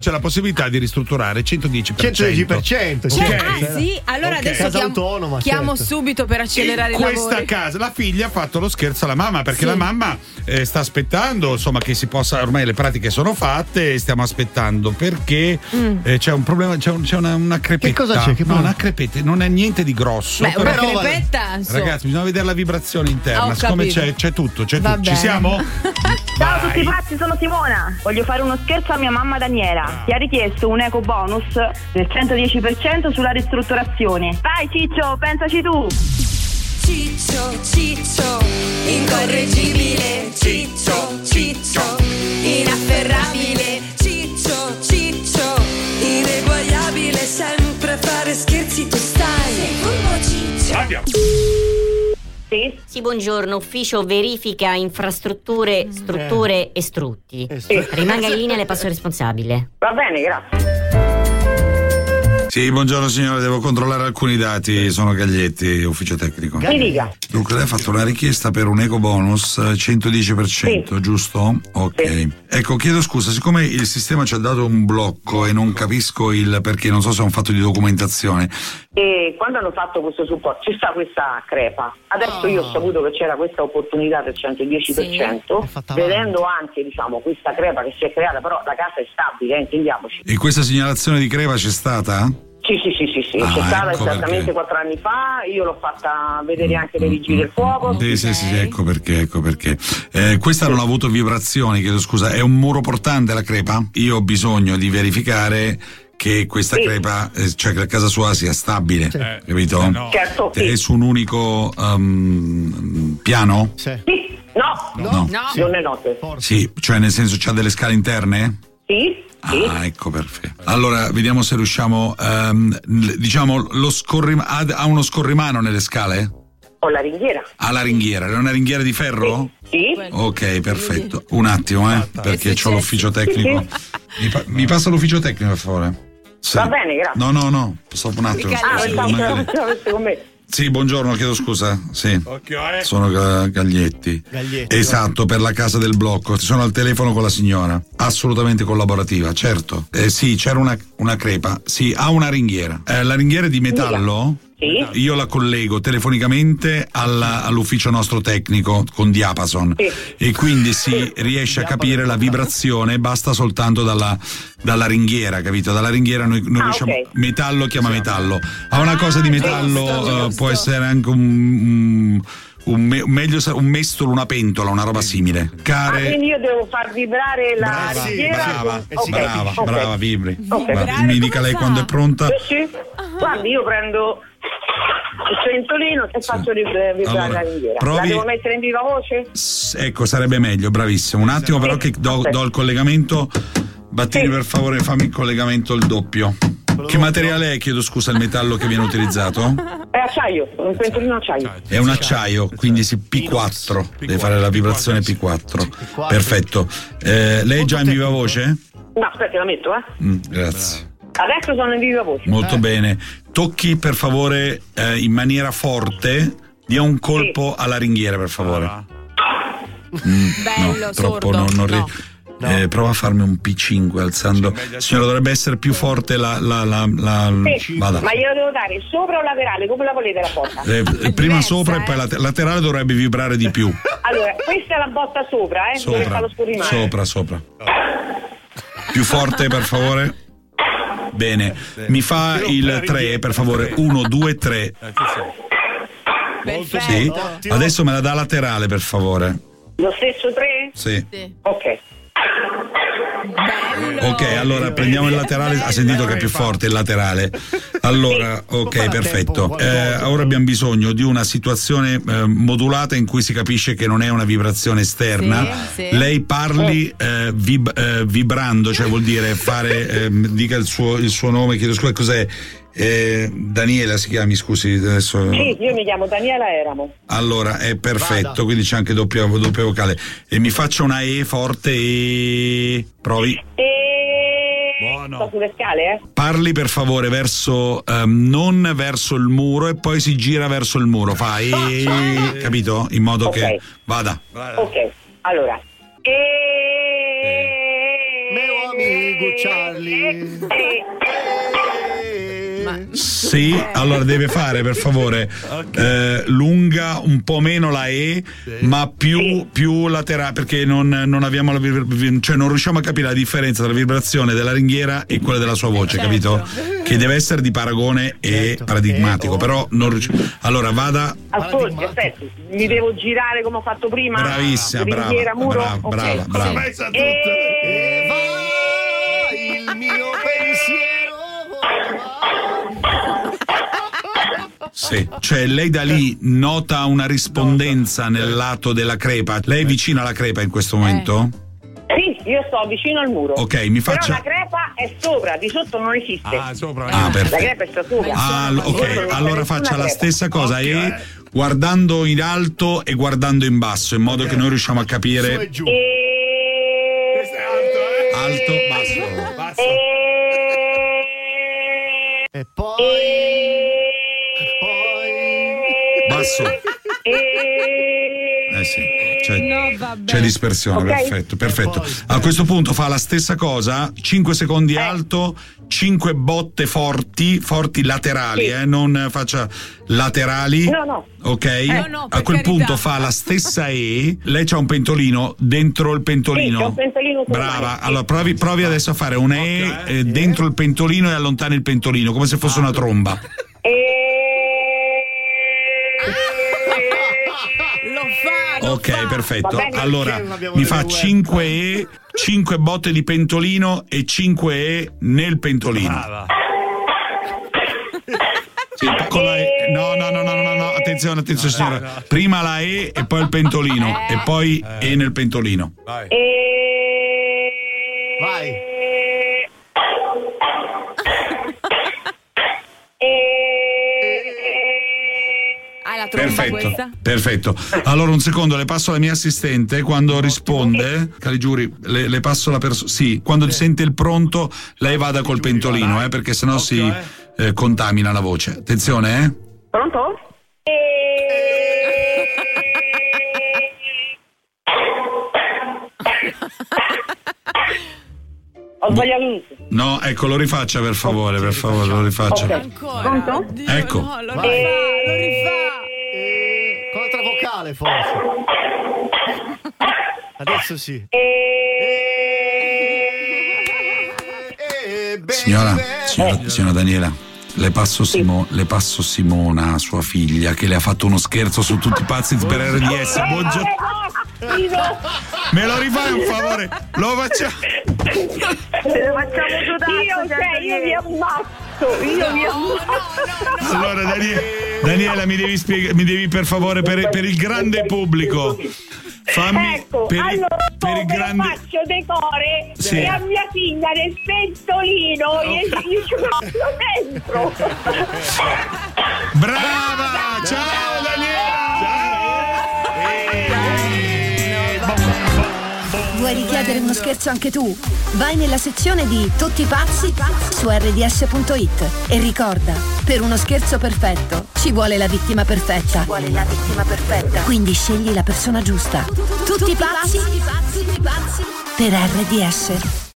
c'è la possibilità di ristrutturare 110%. 110%, sì. Cioè, ah sì, allora Ok. adesso Casa chiamo, autonoma, chiamo certo. subito per accelerare In i questa lavori. casa la figlia ha fatto lo scherzo alla mamma perché Sì. la mamma eh, sta aspettando insomma che si possa ormai le pratiche sono fatte e stiamo aspettando perché Mm. eh, c'è un problema c'è, un- c'è una, una crepetta cosa c'è? Che no una crepetta non è niente di grosso Beh, una però- crepetta, insomma. ragazzi bisogna vedere la vibrazione Ho interna siccome capito. c'è, c'è tutto c'è tutto ci siamo? Ciao a tutti pazzi, sono Simona. Voglio fare uno scherzo a mia mamma Daniela, che ha richiesto un eco bonus del 110% sulla ristrutturazione. Vai Ciccio, pensaci tu. Ciccio, ciccio, incorreggibile, ciccio, ciccio, inafferrabile, ciccio, ciccio, ineguagliabile, sempre a fare scherzi tu stai. Sei ciccio. Andiamo. Sì? Sì, buongiorno, ufficio verifica infrastrutture, strutture e strutti. Sì. Rimanga in linea, le passo il responsabile. Va bene, grazie. Sì, buongiorno signore, devo controllare alcuni dati, sono Gaglietti, ufficio tecnico. Mi dica. Dunque, lei ha fatto una richiesta per un eco bonus eh, 110%, giusto? Ok. Sì. Ecco, chiedo scusa, siccome il sistema ci ha dato un blocco e non capisco il perché, non so se è un fatto di documentazione. E quando hanno fatto questo supporto ci sta questa crepa. Adesso io ho saputo che c'era questa opportunità del 110%, È fatta avanti. vedendo anche diciamo, questa crepa che si è creata, però la casa è stabile, eh, intendiamoci. E questa segnalazione di Creva c'è stata? Sì, sì, sì, sì, sì. Ah, c'è stata ecco esattamente perché. quattro anni fa, io l'ho fatta vedere anche nei vigili del fuoco. Sì, sì, sì, sì, ecco perché, ecco perché. Eh, questa non ha avuto vibrazioni, chiedo scusa, è un muro portante la crepa? Io ho bisogno di verificare che questa Sì. crepa, eh, cioè che la casa sua sia stabile, capito? Eh, Certo, sì. È su un unico um, piano? Sì. Sì, no, No. No. non è notte. Forse. Sì, cioè nel senso c'ha delle scale interne? Sì, sì. Ah, ecco perfetto. Allora, vediamo se riusciamo. l- diciamo, lo scorrim- ha, ha uno scorrimano nelle scale? Ho la ringhiera. Ha la ringhiera, è una ringhiera di ferro? Sì. Ok, perfetto. Un attimo, eh, perché Che ho l'ufficio tecnico. Mi, pa- mi passa l'ufficio tecnico, per favore. Sì. Va bene, grazie. No, no, no, stop un attimo. Ah, che magari- l'avesse con me. Sì, buongiorno, chiedo scusa. Sì. Occhio, eh. Sono Ga- Gaglietti. Gaglietti, Esatto, per la casa del blocco. Sono al telefono con la signora. Assolutamente collaborativa, certo. Eh, sì, c'era una, una crepa. Sì, ha una ringhiera. Eh, la ringhiera è di metallo? Sì. Io la collego telefonicamente alla- all'ufficio nostro tecnico con diapason Sì. e quindi si riesce a capire la vibrazione basta soltanto dalla, dalla ringhiera, capito? Dalla ringhiera noi, noi Ah, riusciamo. ok. Metallo chiama metallo. Ha una cosa di metallo, giusto, eh, giusto. può essere anche un. un un, me- meglio un mestolo, una pentola, una roba simile. Ah, Care. quindi io devo far vibrare la Brava, ringhiera. brava, Eh Ok, sì, brava, ok. brava, vibri. Ok. Guarda, Brava, mi dica lei quando è pronta. Sì, sì. Guardi, io prendo il centolino e faccio vib- vibrare Allora, la ringhiera. provi- La devo mettere in viva voce? S- Ecco, sarebbe meglio, bravissimo. Un attimo, però, che do, do il collegamento. Battini, Sì. per favore, fammi il collegamento il doppio. Che materiale è, chiedo scusa, il metallo che viene utilizzato? È acciaio, un pentolino acciaio. È un acciaio, quindi si P4. Deve fare la vibrazione P4. Perfetto. Eh, lei è già in viva voce? No, aspetta, la metto, eh. Mm, grazie. Adesso sono in viva voce. Molto bene. Tocchi per favore eh, in maniera forte. Dia un colpo alla ringhiera, per favore. Mm, Bello, no, troppo sordo. non, non ri- No. Eh, prova a farmi un P5 alzando. Signora, dovrebbe essere più forte la. la, la, la- Sì, vada. ma glielo devo dare sopra o laterale? Come la volete la botta? Eh, prima diversa, sopra e eh. poi late- laterale dovrebbe vibrare di più. Allora, questa è la botta sopra, eh? Dove sta Sopra, sopra, sopra. Più forte, per favore. Bene, mi fa il 3 per favore. 1, 2, 3. Perfetto. Sì. Adesso me la dà laterale, per favore. Lo stesso 3? Sì. Sì. Ok. Bello. Ok, allora prendiamo il laterale. Ha sentito che è più forte il laterale. Allora, ok, perfetto. Eh, ora abbiamo bisogno di una situazione eh, modulata in cui si capisce che non è una vibrazione esterna. Sì, sì. Lei parli eh, vib- eh, vibrando, cioè vuol dire fare, ehm, dica il suo, il suo nome, chiedo scusa, cos'è? Eh, Daniela si chiami, scusi, adesso. Sì, io mi chiamo Daniela Eramo. Allora, è perfetto, Vada. quindi c'è anche doppia, doppia vocale. E mi faccia una E forte e. Provi. E... Buono. Sto sulle scale, eh? Parli per favore verso. ehm, non verso il muro e poi si gira verso il muro. Fa E. Capito? In modo Ok. che. Vada. Ok, allora. E... i gucciarli. Sì, allora deve fare per favore eh, lunga un po' meno la E, ma più, più laterale perché non, non abbiamo la vibra- cioè non riusciamo a capire la differenza tra la vibrazione della ringhiera e quella della sua voce, capito? Che deve essere di paragone e paradigmatico, però non riusciamo. Allora vada Ascolti, aspetta, mi devo girare come ho fatto prima? bravissima, brava, Ringhiera, muro? brava, Ok. brava, brava. E... Sì, cioè lei da lì nota una rispondenza nel lato della crepa. Lei è vicino alla crepa in questo momento? Sì, io sto vicino al muro. Ok, mi Però faccia- la crepa è sopra, di sotto non esiste. Ah, La perfetto. crepa è sta sopra. Ah, ok, allora faccia la crepa. stessa cosa e guardando in alto e guardando in basso, in modo che noi riusciamo a capire alto, basso. E poi. Basso. Eh sì, c'è, c'è dispersione, Ok. perfetto, perfetto. A questo punto fa la stessa cosa, 5 secondi alto, 5 botte forti, forti laterali, Sì. eh, non faccia laterali. No, no. Ok? No, no, per A quel carità. punto fa la stessa E, lei c'ha un pentolino dentro il pentolino. Sì, c'è un pentolino Brava, sì. allora provi, provi adesso a fare una E eh, dentro il pentolino e allontani il pentolino, come se fosse una tromba. Ok, fa. perfetto. Bene, Allora mi fa web? 5 E, 5 botte di pentolino e 5 E nel pentolino. Sì, con la E. No, no, no, no, no, no, attenzione, attenzione signora. Prima la E e poi il pentolino e poi E nel pentolino. Vai. Hai la tromba Perfetto, questa? perfetto. Allora un secondo, le passo alla mia assistente, quando risponde, Caligiuri, le, le passo la persona, sì, quando sente il pronto, lei vada col pentolino, eh, perché sennò si eh, contamina la voce. Attenzione, eh. Pronto? Ho sbagliato tutto. No, ecco, lo rifaccia per favore, per favore, lo rifaccia. Ancora. Pronto? Oddio, Ecco. no, lo rifà, lo rifà. E... Vocale, forse. Adesso sì. Eh, E... baby. Signora, signora, signora Daniela, le passo, Simo- le passo Simona, sua figlia, che le ha fatto uno scherzo su tutti i pazzi per RDS. Buongiorno. Me lo rifai un favore? Lo facciamo. Lo facciamo giocare. Io, cioè, io mi ammazzo. Io mi ammazzo. Allora, Daniela, Daniela, mi devi spiegare, mi devi per favore, per, per il grande pubblico, fammi Ecco, per, il- allora per il grande. faccio decore Sì. e a mia figlia nel pentolino e io ci dentro. Brava! Ciao Vuoi richiedere uno scherzo anche tu? Vai nella sezione di Tutti pazzi su rds.it e ricorda, per uno scherzo perfetto ci vuole la vittima perfetta. vuole la vittima perfetta. Quindi scegli la persona giusta. Tutti pazzi per RDS.